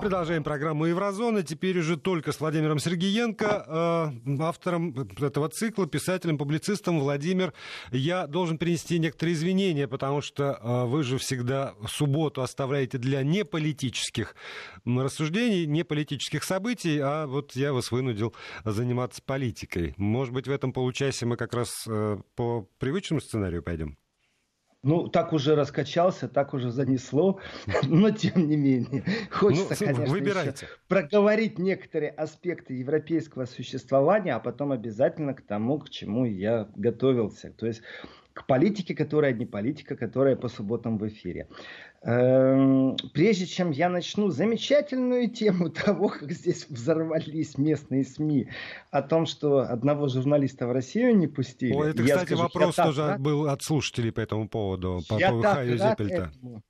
Продолжаем программу «Еврозона». Теперь уже только с Владимиром Сергеенко, э, автором этого цикла, писателем, публицистом. Владимир, я должен принести некоторые извинения, потому что э, вы же всегда субботу оставляете для неполитических рассуждений, неполитических событий, а вот я вас вынудил заниматься политикой. Может быть, в этом получасе мы как раз э, по привычному сценарию пойдем? Ну, так уже раскачался, так уже занесло, но тем не менее. Хочется, ну, конечно, выбирайте. проговорить некоторые аспекты европейского существования, а потом обязательно к тому, к чему я готовился. То есть к политике, которая не политика, которая по субботам в эфире. Эм, прежде чем я начну замечательную тему того, как здесь взорвались местные СМИ, о том, что одного журналиста в Россию не пустили. О, это, кстати, скажу, вопрос тоже так, был от слушателей по этому поводу, по поводу Хаю Зеппельта. Этому.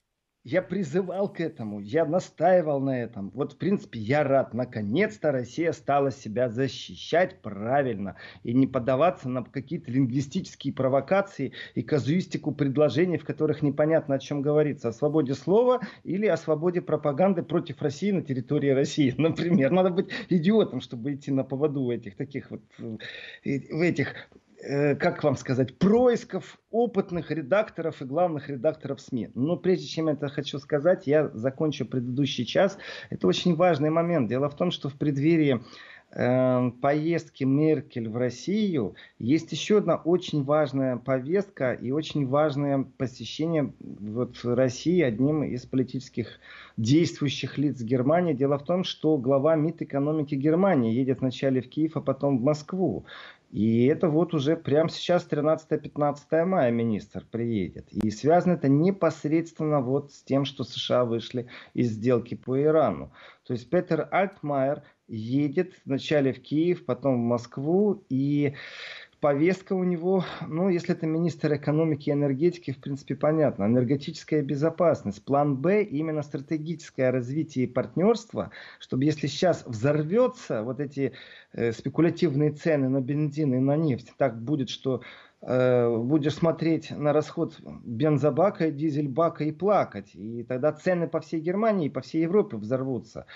Я призывал к этому, я настаивал на этом. Вот, в принципе, я рад. Наконец-то Россия стала себя защищать правильно и не поддаваться на какие-то лингвистические провокации и казуистику предложений, в которых непонятно о чем говорится. О свободе слова или о свободе пропаганды против России на территории России. Например, надо быть идиотом, чтобы идти на поводу этих таких вот в этих Э, как вам сказать, происков опытных редакторов и главных редакторов СМИ. Но прежде чем это хочу сказать, я закончу предыдущий час. Это очень важный момент. Дело в том, что в преддверии э, поездки Меркель в Россию есть еще одна очень важная повестка и очень важное посещение вот России одним из политических действующих лиц Германии. Дело в том, что глава МИД экономики Германии едет вначале в Киев, а потом в Москву. И это вот уже прямо сейчас 13-15 мая министр приедет. И связано это непосредственно вот с тем, что США вышли из сделки по Ирану. То есть Петер Альтмайер едет вначале в Киев, потом в Москву. И повестка у него, ну, если это министр экономики и энергетики, в принципе, понятно. Энергетическая безопасность. План Б именно стратегическое развитие и партнерство, чтобы если сейчас взорвется вот эти э, спекулятивные цены на бензин и на нефть, так будет, что э, будешь смотреть на расход бензобака, дизельбака и плакать. И тогда цены по всей Германии и по всей Европе взорвутся.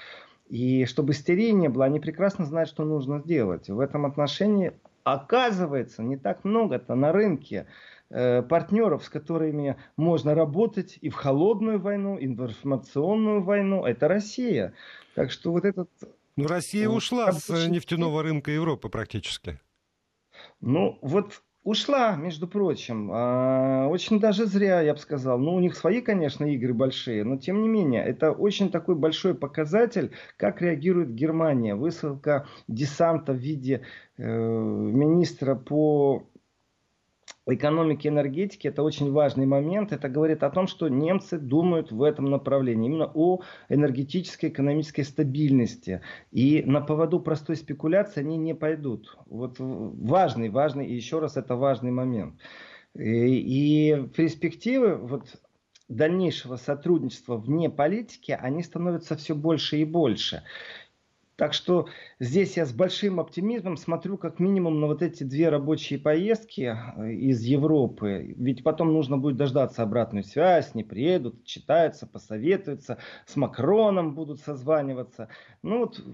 И чтобы истерии не было, они прекрасно знают, что нужно сделать. В этом отношении Оказывается, не так много-то на рынке э, партнеров, с которыми можно работать и в холодную войну, и в информационную войну. Это Россия. Так что вот этот... Ну, Россия вот, ушла с нефтяного рынка Европы практически. Ну, вот Ушла, между прочим. А, очень даже зря, я бы сказал. Ну, у них свои, конечно, игры большие, но тем не менее, это очень такой большой показатель, как реагирует Германия. Высылка десанта в виде э, министра по экономики и энергетики это очень важный момент. Это говорит о том, что немцы думают в этом направлении, именно о энергетической экономической стабильности. И на поводу простой спекуляции они не пойдут. Вот важный, важный, и еще раз это важный момент. И, и перспективы вот, дальнейшего сотрудничества вне политики, они становятся все больше и больше. Так что здесь я с большим оптимизмом смотрю как минимум на вот эти две рабочие поездки э, из Европы. Ведь потом нужно будет дождаться обратную связь, не приедут, читаются, посоветуются, с Макроном будут созваниваться. Ну вот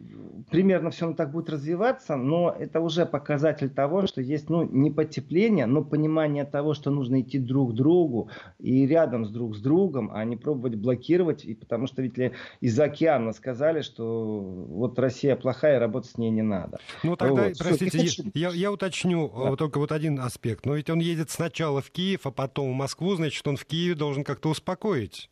примерно все так будет развиваться, но это уже показатель того, что есть ну, не потепление, но понимание того, что нужно идти друг к другу и рядом с друг с другом, а не пробовать блокировать. И потому что ведь из океана сказали, что вот Россия Россия плохая, работать с ней не надо. Ну тогда, вот. простите, я, я уточню да. вот только вот один аспект. Но ведь он едет сначала в Киев, а потом в Москву, значит, он в Киеве должен как-то успокоить.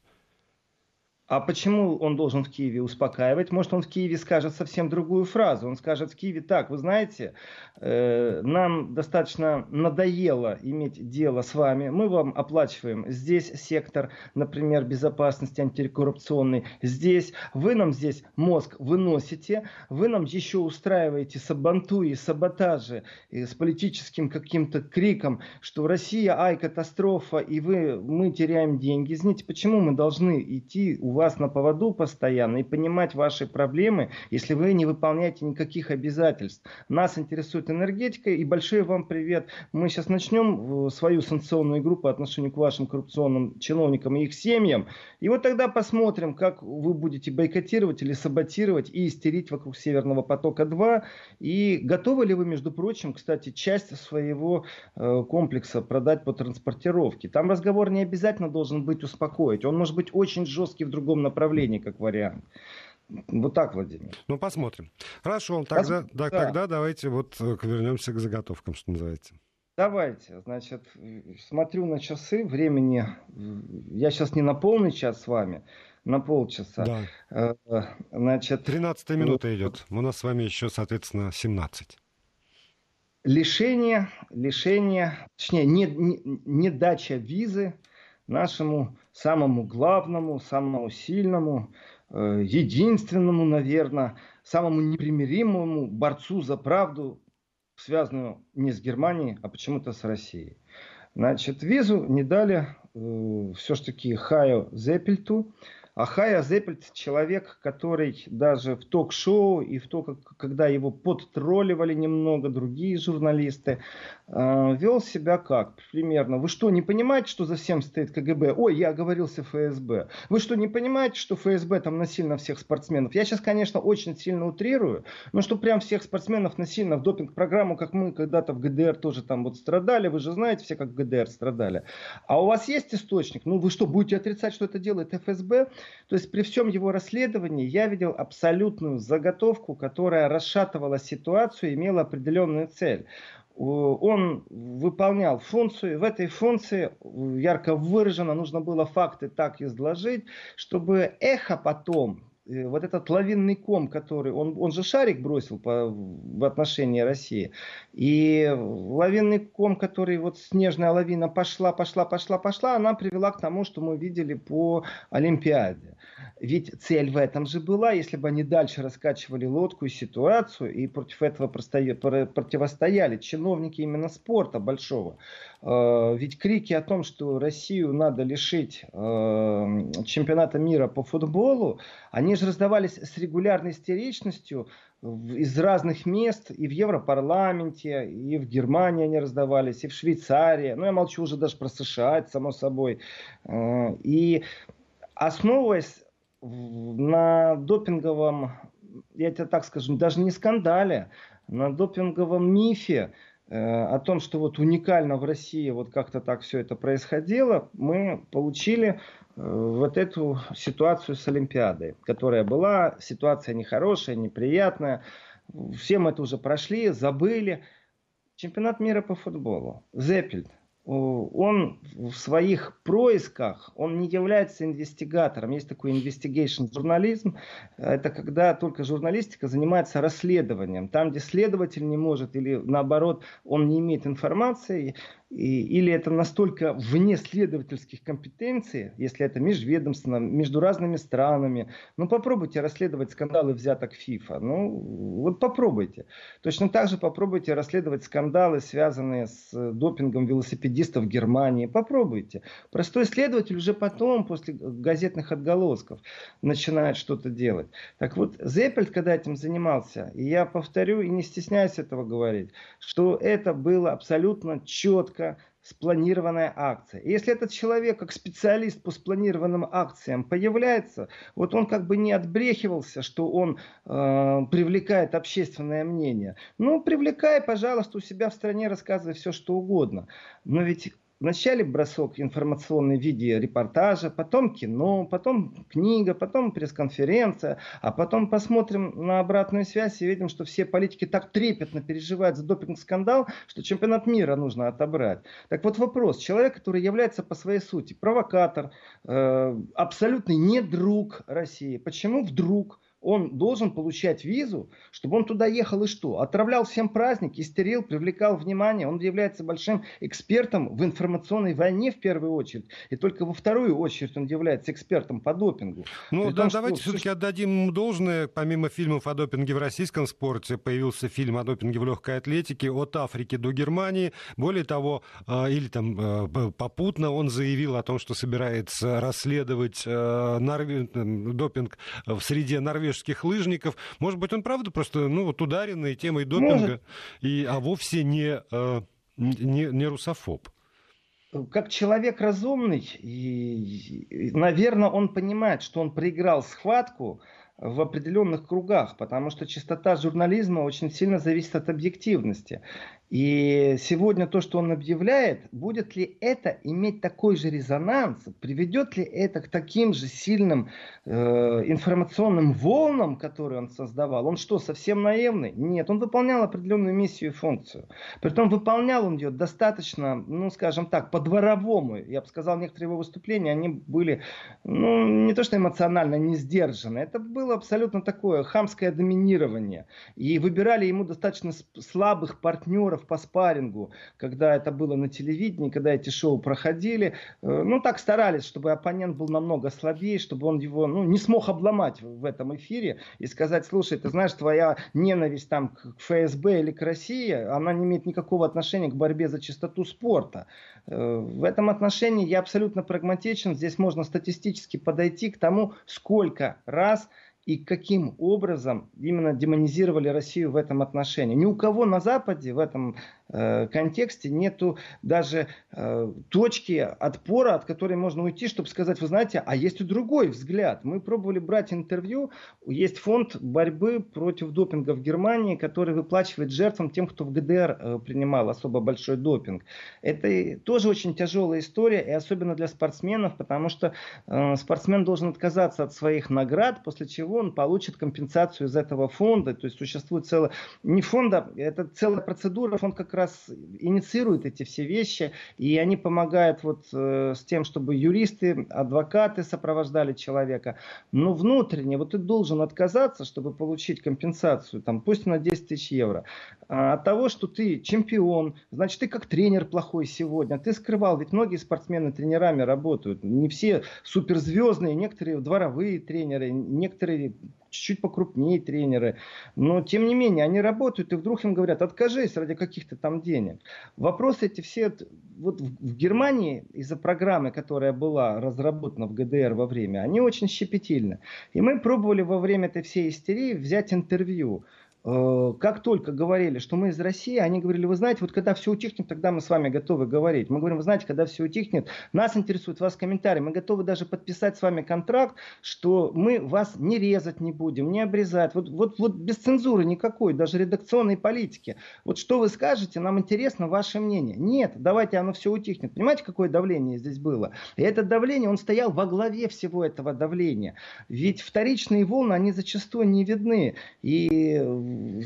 А почему он должен в Киеве успокаивать? Может, он в Киеве скажет совсем другую фразу. Он скажет в Киеве так, вы знаете, э, нам достаточно надоело иметь дело с вами. Мы вам оплачиваем здесь сектор, например, безопасности антикоррупционный. Здесь вы нам здесь мозг выносите. Вы нам еще устраиваете сабантуи, саботажи э, с политическим каким-то криком, что Россия, ай, катастрофа, и вы, мы теряем деньги. Знаете, почему мы должны идти вас на поводу постоянно и понимать ваши проблемы, если вы не выполняете никаких обязательств. Нас интересует энергетика и большой вам привет. Мы сейчас начнем э, свою санкционную игру по отношению к вашим коррупционным чиновникам и их семьям. И вот тогда посмотрим, как вы будете бойкотировать или саботировать и истерить вокруг Северного потока-2. И готовы ли вы, между прочим, кстати, часть своего э, комплекса продать по транспортировке? Там разговор не обязательно должен быть успокоить. Он может быть очень жесткий в другом направлении, как вариант. Вот так, Владимир. Ну, посмотрим. Хорошо, тогда, Пос... да, да. тогда давайте вот э, вернемся к заготовкам, что называется. Давайте, значит, смотрю на часы, времени, я сейчас не на полный час с вами, на полчаса. Да. Э, значит, 13 минута ну, идет, у нас с вами еще, соответственно, 17. Лишение, лишение, точнее, не, не, не дача визы нашему самому главному, самому сильному, э, единственному, наверное, самому непримиримому борцу за правду, связанную не с Германией, а почему-то с Россией. Значит, визу не дали э, все-таки Хайо Зеппельту, а Хая Зеппельт человек, который даже в ток-шоу и в то, как, когда его подтролливали немного другие журналисты, э, вел себя как? Примерно. Вы что, не понимаете, что за всем стоит КГБ? Ой, я оговорился ФСБ. Вы что, не понимаете, что ФСБ там насильно всех спортсменов? Я сейчас, конечно, очень сильно утрирую, но что прям всех спортсменов насильно в допинг-программу, как мы когда-то в ГДР тоже там вот страдали, вы же знаете все, как в ГДР страдали. А у вас есть источник? Ну вы что, будете отрицать, что это делает ФСБ? То есть при всем его расследовании я видел абсолютную заготовку, которая расшатывала ситуацию, имела определенную цель он выполнял функцию. В этой функции ярко выражено нужно было факты так изложить, чтобы эхо потом Э, вот этот лавинный ком, который, он, он же шарик бросил по, в отношении России, и лавинный ком, который вот снежная лавина пошла, пошла, пошла, пошла, она привела к тому, что мы видели по Олимпиаде. Ведь цель в этом же была, если бы они дальше раскачивали лодку и ситуацию, и против этого противостояли чиновники именно спорта большого. Э, ведь крики о том, что Россию надо лишить э, чемпионата мира по футболу, они же раздавались с регулярной истеричностью из разных мест, и в Европарламенте, и в Германии они раздавались, и в Швейцарии. Ну, я молчу уже даже про США, само собой. Э, и основываясь на допинговом, я тебе так скажу, даже не скандале, на допинговом мифе, о том, что вот уникально в России вот как-то так все это происходило, мы получили э, вот эту ситуацию с Олимпиадой, которая была, ситуация нехорошая, неприятная, все мы это уже прошли, забыли. Чемпионат мира по футболу. Зеппельд, он в своих происках, он не является инвестигатором. Есть такой investigation журнализм. Это когда только журналистика занимается расследованием. Там, где следователь не может или наоборот он не имеет информации, и, или это настолько вне следовательских компетенций, если это межведомственно, между разными странами. Ну, попробуйте расследовать скандалы взяток ФИФА. Ну, вот попробуйте. Точно так же попробуйте расследовать скандалы, связанные с допингом велосипедистов в Германии. Попробуйте. Простой следователь уже потом, после газетных отголосков, начинает что-то делать. Так вот, Зеппельд, когда этим занимался, и я повторю и не стесняюсь этого говорить, что это было абсолютно четко четко спланированная акция. И если этот человек, как специалист по спланированным акциям, появляется, вот он как бы не отбрехивался, что он э, привлекает общественное мнение. Ну, привлекай, пожалуйста, у себя в стране, рассказывай все, что угодно. Но ведь Вначале бросок информационный в виде репортажа, потом кино, потом книга, потом пресс-конференция, а потом посмотрим на обратную связь и видим, что все политики так трепетно переживают за допинг-скандал, что чемпионат мира нужно отобрать. Так вот вопрос. Человек, который является по своей сути провокатор, э, абсолютный не друг России. Почему вдруг он должен получать визу, чтобы он туда ехал и что? Отравлял всем праздник, истерил, привлекал внимание. Он является большим экспертом в информационной войне в первую очередь. И только во вторую очередь он является экспертом по допингу. Ну да, том, давайте что... все-таки отдадим ему должное. Помимо фильмов о допинге в российском спорте, появился фильм о допинге в легкой атлетике от Африки до Германии. Более того, э, или там э, попутно он заявил о том, что собирается расследовать э, допинг в среде норвежских норвежских лыжников. Может быть, он правда просто ну, вот ударенный темой допинга, и, а вовсе не, э, не, не русофоб как человек разумный, и, наверное, он понимает, что он проиграл схватку, в определенных кругах, потому что чистота журнализма очень сильно зависит от объективности. И сегодня то, что он объявляет, будет ли это иметь такой же резонанс, приведет ли это к таким же сильным э, информационным волнам, которые он создавал? Он что, совсем наивный? Нет, он выполнял определенную миссию и функцию. Притом выполнял он ее достаточно, ну скажем так, по-дворовому. Я бы сказал, некоторые его выступления, они были, ну не то что эмоционально не сдержаны, это было абсолютно такое хамское доминирование. И выбирали ему достаточно слабых партнеров, по спаррингу, когда это было на телевидении, когда эти шоу проходили. Э, ну, так старались, чтобы оппонент был намного слабее, чтобы он его ну, не смог обломать в этом эфире и сказать, слушай, ты знаешь, твоя ненависть там к ФСБ или к России, она не имеет никакого отношения к борьбе за чистоту спорта. Э, в этом отношении я абсолютно прагматичен. Здесь можно статистически подойти к тому, сколько раз и каким образом именно демонизировали Россию в этом отношении. Ни у кого на Западе в этом контексте нету даже э, точки отпора, от которой можно уйти, чтобы сказать, вы знаете, а есть и другой взгляд. Мы пробовали брать интервью, есть фонд борьбы против допинга в Германии, который выплачивает жертвам тем, кто в ГДР э, принимал особо большой допинг. Это тоже очень тяжелая история, и особенно для спортсменов, потому что э, спортсмен должен отказаться от своих наград, после чего он получит компенсацию из этого фонда. То есть существует целая, не фонда, это целая процедура, фонд как раз раз инициируют эти все вещи, и они помогают вот э, с тем, чтобы юристы, адвокаты сопровождали человека. Но внутренне вот ты должен отказаться, чтобы получить компенсацию, там, пусть на 10 тысяч евро, а, от того, что ты чемпион, значит, ты как тренер плохой сегодня, ты скрывал, ведь многие спортсмены тренерами работают, не все суперзвездные, некоторые дворовые тренеры, некоторые чуть-чуть покрупнее тренеры. Но, тем не менее, они работают, и вдруг им говорят, откажись ради каких-то там денег. Вопросы эти все... Вот в Германии из-за программы, которая была разработана в ГДР во время, они очень щепетильны. И мы пробовали во время этой всей истерии взять интервью как только говорили, что мы из России, они говорили, вы знаете, вот когда все утихнет, тогда мы с вами готовы говорить. Мы говорим, вы знаете, когда все утихнет, нас интересует вас комментарий, мы готовы даже подписать с вами контракт, что мы вас не резать не будем, не обрезать. Вот, вот, вот без цензуры никакой, даже редакционной политики. Вот что вы скажете, нам интересно ваше мнение. Нет, давайте оно все утихнет. Понимаете, какое давление здесь было? И это давление, он стоял во главе всего этого давления. Ведь вторичные волны, они зачастую не видны. И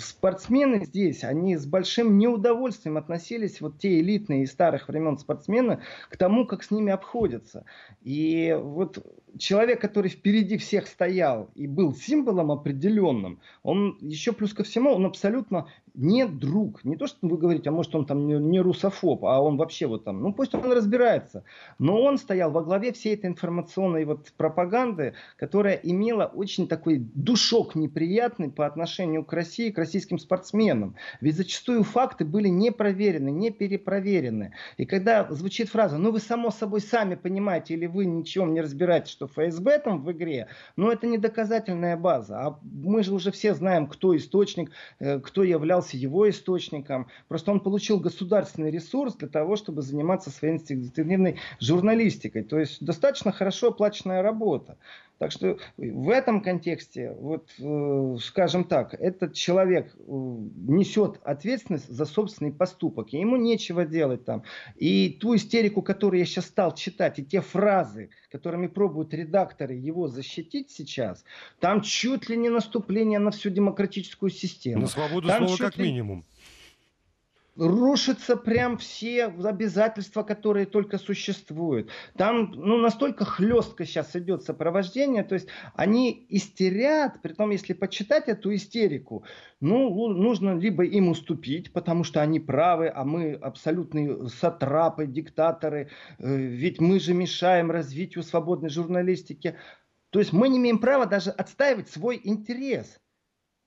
спортсмены здесь, они с большим неудовольствием относились, вот те элитные из старых времен спортсмены, к тому, как с ними обходятся. И вот человек, который впереди всех стоял и был символом определенным, он еще плюс ко всему, он абсолютно не друг. Не то, что вы говорите, а может он там не, русофоб, а он вообще вот там, ну пусть он разбирается. Но он стоял во главе всей этой информационной вот пропаганды, которая имела очень такой душок неприятный по отношению к России, к российским спортсменам. Ведь зачастую факты были не проверены, не перепроверены. И когда звучит фраза, ну вы само собой сами понимаете, или вы ничего не разбираетесь, что ФСБ там в игре, но это не доказательная база. А мы же уже все знаем, кто источник, э, кто являлся его источником. Просто он получил государственный ресурс для того, чтобы заниматься своей инвестиционной журналистикой. То есть достаточно хорошо оплаченная работа. Так что в этом контексте, вот, э, скажем так, этот человек э, несет ответственность за собственный поступок, и ему нечего делать там. И ту истерику, которую я сейчас стал читать, и те фразы, которыми пробуют редакторы его защитить сейчас, там чуть ли не наступление на всю демократическую систему. На свободу там слова как ли... минимум. Рушатся прям все обязательства, которые только существуют. Там ну, настолько хлестко сейчас идет сопровождение, то есть они истерят, при том, если почитать эту истерику, ну, нужно либо им уступить, потому что они правы, а мы абсолютные сатрапы, диктаторы, э, ведь мы же мешаем развитию свободной журналистики. То есть мы не имеем права даже отстаивать свой интерес.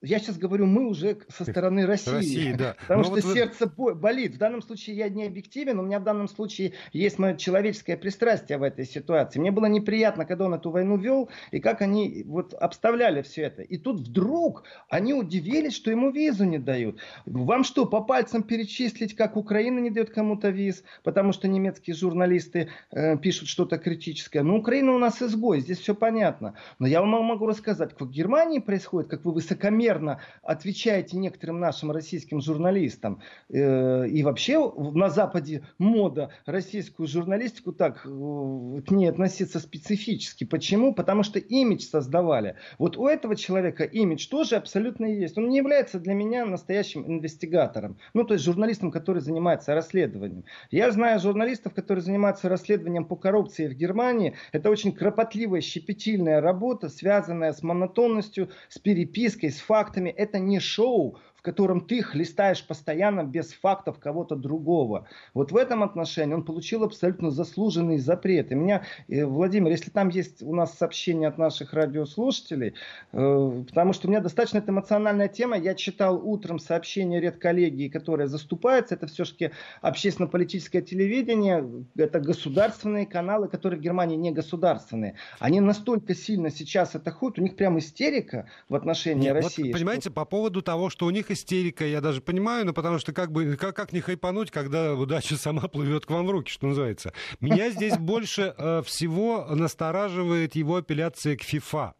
Я сейчас говорю, мы уже со стороны России. России да. Потому Но что вот сердце вы... болит. В данном случае я не объективен, у меня в данном случае есть мое человеческое пристрастие в этой ситуации. Мне было неприятно, когда он эту войну вел, и как они вот обставляли все это. И тут вдруг они удивились, что ему визу не дают. Вам что, по пальцам перечислить, как Украина не дает кому-то виз, потому что немецкие журналисты э, пишут что-то критическое. Ну, Украина у нас изгой, здесь все понятно. Но я вам могу рассказать, как в Германии происходит, как вы высокомерно высокомерно отвечаете некоторым нашим российским журналистам. Э, и вообще на Западе мода российскую журналистику так э, к ней относиться специфически. Почему? Потому что имидж создавали. Вот у этого человека имидж тоже абсолютно есть. Он не является для меня настоящим инвестигатором. Ну, то есть журналистом, который занимается расследованием. Я знаю журналистов, которые занимаются расследованием по коррупции в Германии. Это очень кропотливая, щепетильная работа, связанная с монотонностью, с перепиской, с фактами фактами, это не шоу, в котором ты хлестаешь постоянно без фактов кого-то другого. Вот в этом отношении он получил абсолютно заслуженный запрет. И меня, э, Владимир, если там есть у нас сообщение от наших радиослушателей, э, потому что у меня достаточно это эмоциональная тема, я читал утром сообщение редколлегии, которая заступается, это все-таки общественно-политическое телевидение, это государственные каналы, которые в Германии не государственные. Они настолько сильно сейчас атакуют, у них прям истерика в отношении Нет, России. Вот, понимаете, что... по поводу того, что у них истерика, я даже понимаю, но потому что как бы, как, как не хайпануть, когда удача сама плывет к вам в руки, что называется. Меня здесь больше э, всего настораживает его апелляция к ФИФА.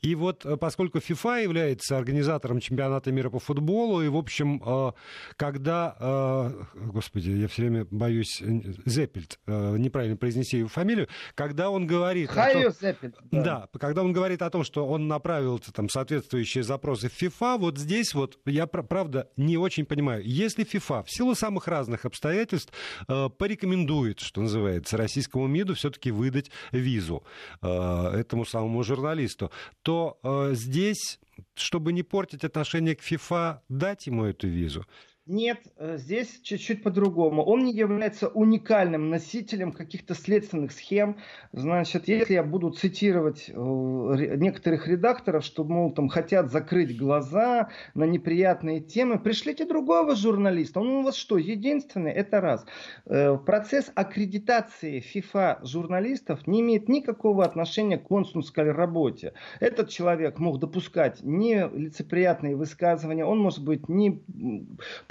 И вот э, поскольку ФИФА является организатором чемпионата мира по футболу, и, в общем, э, когда, э, господи, я все время боюсь, Зеппельт, неправильно произнести его фамилию, когда он говорит... Хайо Зеппельт. Да. да, когда он говорит о том, что он направил там соответствующие запросы в ФИФА, вот здесь вот я, правда, не очень понимаю. Если ФИФА в силу самых разных обстоятельств порекомендует, что называется, российскому МИДу все-таки выдать визу этому самому журналисту, то э, здесь, чтобы не портить отношение к ФИФА, дать ему эту визу. Нет, э, здесь чуть-чуть по-другому. Он не является уникальным носителем каких-то следственных схем. Значит, если я буду цитировать э, некоторых редакторов, что, мол, там хотят закрыть глаза на неприятные темы, пришлите другого журналиста. Он у вас что, единственный? Это раз. Э, процесс аккредитации FIFA журналистов не имеет никакого отношения к консульской работе. Этот человек мог допускать нелицеприятные высказывания, он может быть не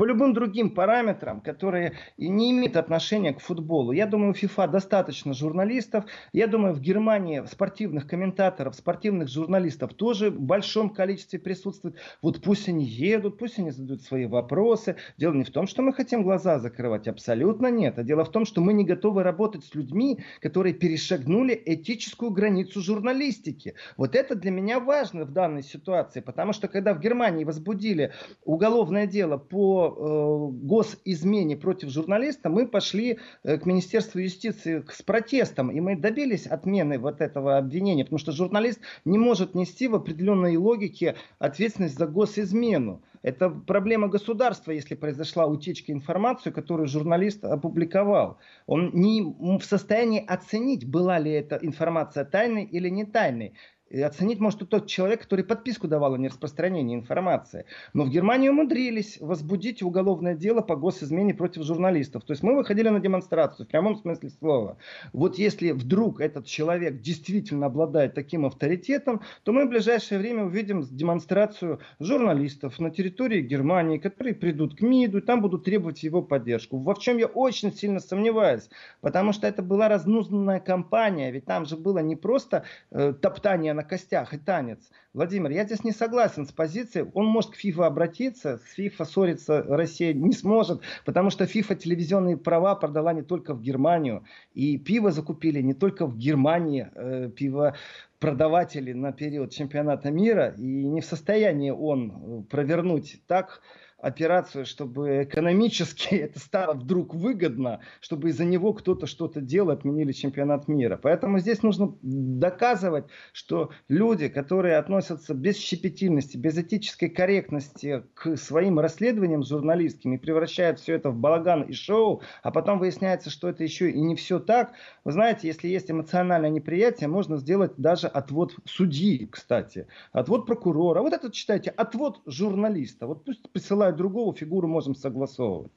по любым другим параметрам, которые не имеют отношения к футболу. Я думаю, у FIFA достаточно журналистов. Я думаю, в Германии спортивных комментаторов, спортивных журналистов тоже в большом количестве присутствует. Вот пусть они едут, пусть они задают свои вопросы. Дело не в том, что мы хотим глаза закрывать, абсолютно нет. А дело в том, что мы не готовы работать с людьми, которые перешагнули этическую границу журналистики. Вот это для меня важно в данной ситуации, потому что когда в Германии возбудили уголовное дело по госизмене против журналиста, мы пошли э, к Министерству юстиции с протестом, и мы добились отмены вот этого обвинения, потому что журналист не может нести в определенной логике ответственность за госизмену. Это проблема государства, если произошла утечка информации, которую журналист опубликовал. Он не в состоянии оценить, была ли эта информация тайной или не тайной. И оценить может тот человек, который подписку давал о нераспространении информации. Но в Германии умудрились возбудить уголовное дело по госизмене против журналистов. То есть мы выходили на демонстрацию в прямом смысле слова. Вот если вдруг этот человек действительно обладает таким авторитетом, то мы в ближайшее время увидим демонстрацию журналистов на территории Германии, которые придут к МИДу и там будут требовать его поддержку. Во в чем я очень сильно сомневаюсь. Потому что это была разнузданная кампания. Ведь там же было не просто э, топтание на костях и танец. Владимир, я здесь не согласен с позицией. Он может к ФИФА обратиться, с ФИФА ссориться Россия не сможет, потому что ФИФА телевизионные права продала не только в Германию. И пиво закупили не только в Германии, э, пиво продаватели на период чемпионата мира, и не в состоянии он провернуть так операцию, чтобы экономически это стало вдруг выгодно, чтобы из-за него кто-то что-то делал, отменили чемпионат мира. Поэтому здесь нужно доказывать, что люди, которые относятся без щепетильности, без этической корректности к своим расследованиям журналистским и превращают все это в балаган и шоу, а потом выясняется, что это еще и не все так. Вы знаете, если есть эмоциональное неприятие, можно сделать даже отвод судьи, кстати, отвод прокурора. Вот это читайте, отвод журналиста. Вот пусть присылают другого, фигуру можем согласовывать.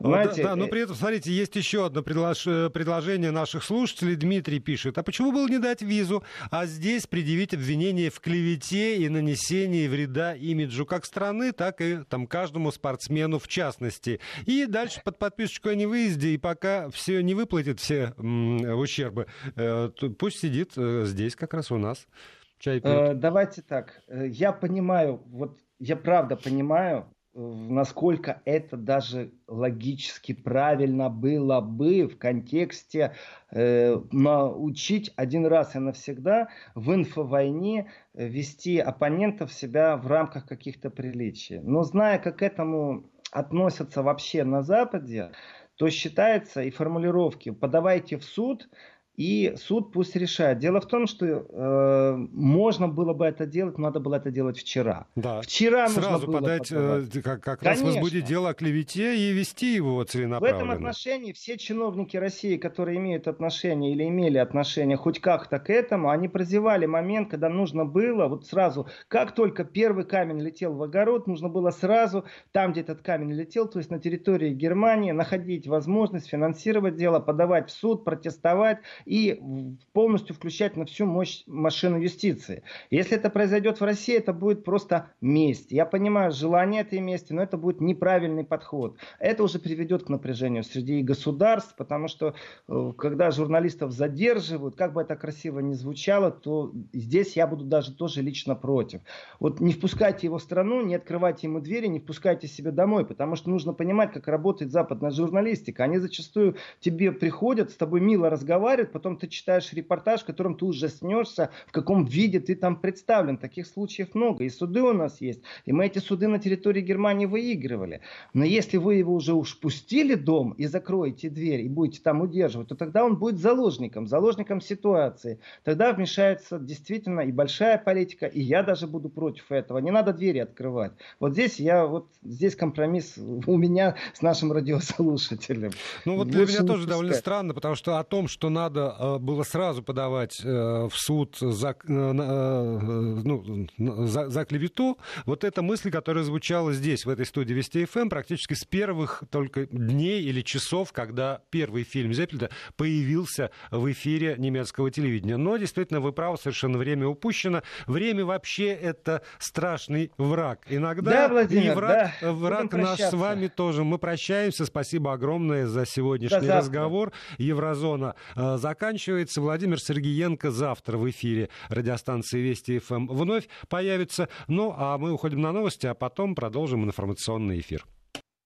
Знаете, да, да, но при этом, смотрите, есть еще одно предлож... Э, предложение наших слушателей. Дмитрий пишет, а почему было не дать визу, а здесь предъявить обвинение в клевете и нанесении вреда имиджу как страны, так и там, каждому спортсмену в частности. И дальше под подписочку о невыезде, и пока все не выплатит все м- ущербы, э, пусть сидит э, здесь как раз у нас. Чай пьет. Э, давайте так. Э, я понимаю, вот я правда понимаю, насколько это даже логически правильно было бы в контексте э, научить один раз и навсегда в инфовойне вести оппонентов себя в рамках каких-то приличий. Но зная, как к этому относятся вообще на Западе, то считается и формулировки «подавайте в суд», и суд пусть решает. Дело в том, что э, можно было бы это делать, надо было это делать вчера. Да. Вчера Сразу нужно было подать, э, как, как раз возбудить дело о клевете и вести его целенаправленно. В этом отношении все чиновники России, которые имеют отношение или имели отношение хоть как-то к этому, они прозевали момент, когда нужно было, вот сразу, как только первый камень летел в огород, нужно было сразу, там, где этот камень летел, то есть на территории Германии, находить возможность финансировать дело, подавать в суд, протестовать и полностью включать на всю мощь машину юстиции. Если это произойдет в России, это будет просто месть. Я понимаю желание этой мести, но это будет неправильный подход. Это уже приведет к напряжению среди государств, потому что э, когда журналистов задерживают, как бы это красиво ни звучало, то здесь я буду даже тоже лично против. Вот не впускайте его в страну, не открывайте ему двери, не впускайте себя домой, потому что нужно понимать, как работает западная журналистика. Они зачастую тебе приходят, с тобой мило разговаривают, потом ты читаешь репортаж, в котором ты уже снешься, в каком виде ты там представлен. Таких случаев много. И суды у нас есть. И мы эти суды на территории Германии выигрывали. Но если вы его уже уж пустили дом и закроете дверь, и будете там удерживать, то тогда он будет заложником, заложником ситуации. Тогда вмешается действительно и большая политика, и я даже буду против этого. Не надо двери открывать. Вот здесь я, вот здесь компромисс у меня с нашим радиослушателем. Ну вот для меня тоже довольно странно, потому что о том, что надо Э, было сразу подавать э, в суд за, э, ну, за, за клевету, вот эта мысль, которая звучала здесь, в этой студии Вести ФМ, практически с первых только дней или часов, когда первый фильм Зеппельда появился в эфире немецкого телевидения. Но, действительно, вы правы, совершенно время упущено. Время вообще это страшный враг. Иногда да, Владимир, и враг, да. враг наш с вами тоже. Мы прощаемся. Спасибо огромное за сегодняшний разговор. Еврозона заканчивается. Владимир Сергеенко завтра в эфире радиостанции Вести ФМ вновь появится. Ну, а мы уходим на новости, а потом продолжим информационный эфир.